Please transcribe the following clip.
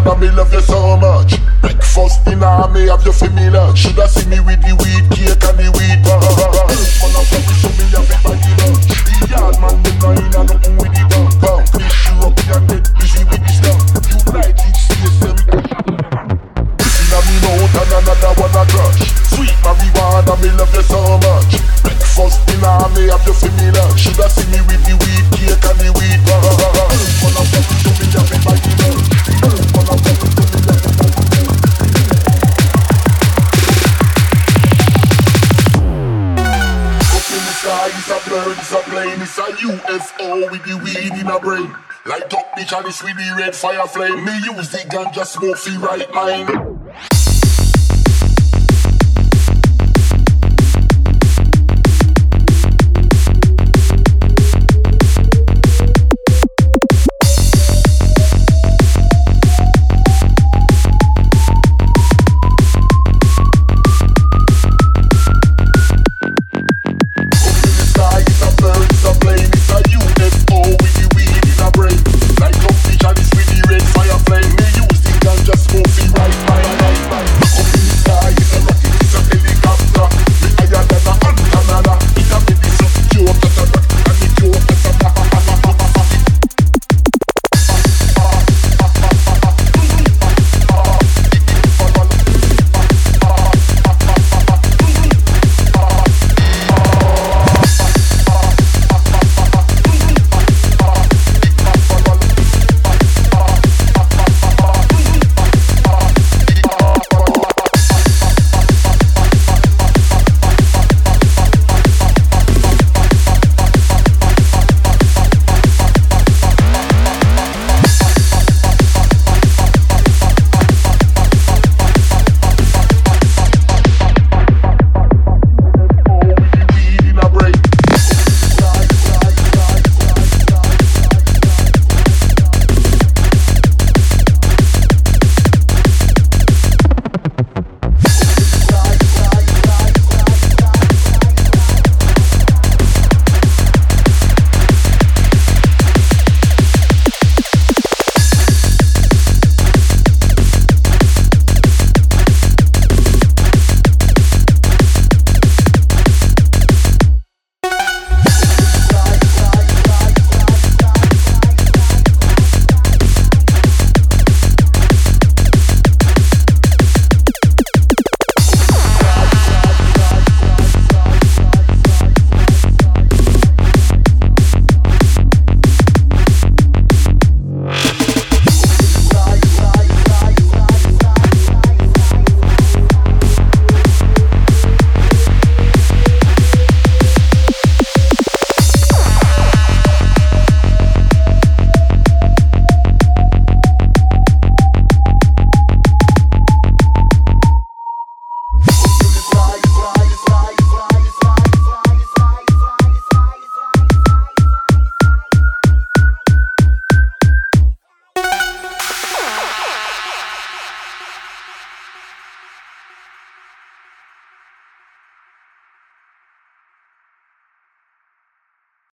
Dada, me love you so much. Breakfast, dinner, me have you for me lunch Shoulda see me with the weed cake and the weed bar. Man, I'm sorry, so me have it by the lunch. The yard man, them not in a nothing with the bunk Bunk, you up and get busy with the stuff. You like it, see it, sell me Inna me mouth and another one a crush. Sweet marijuana, me love you so much. Breakfast, in dinner, me have you for me lunch Shoulda see me with the weed It's a UFO with the weed in a brain. Light up the chalice with the red fire flame. Me use the gun, just smoke free right mine.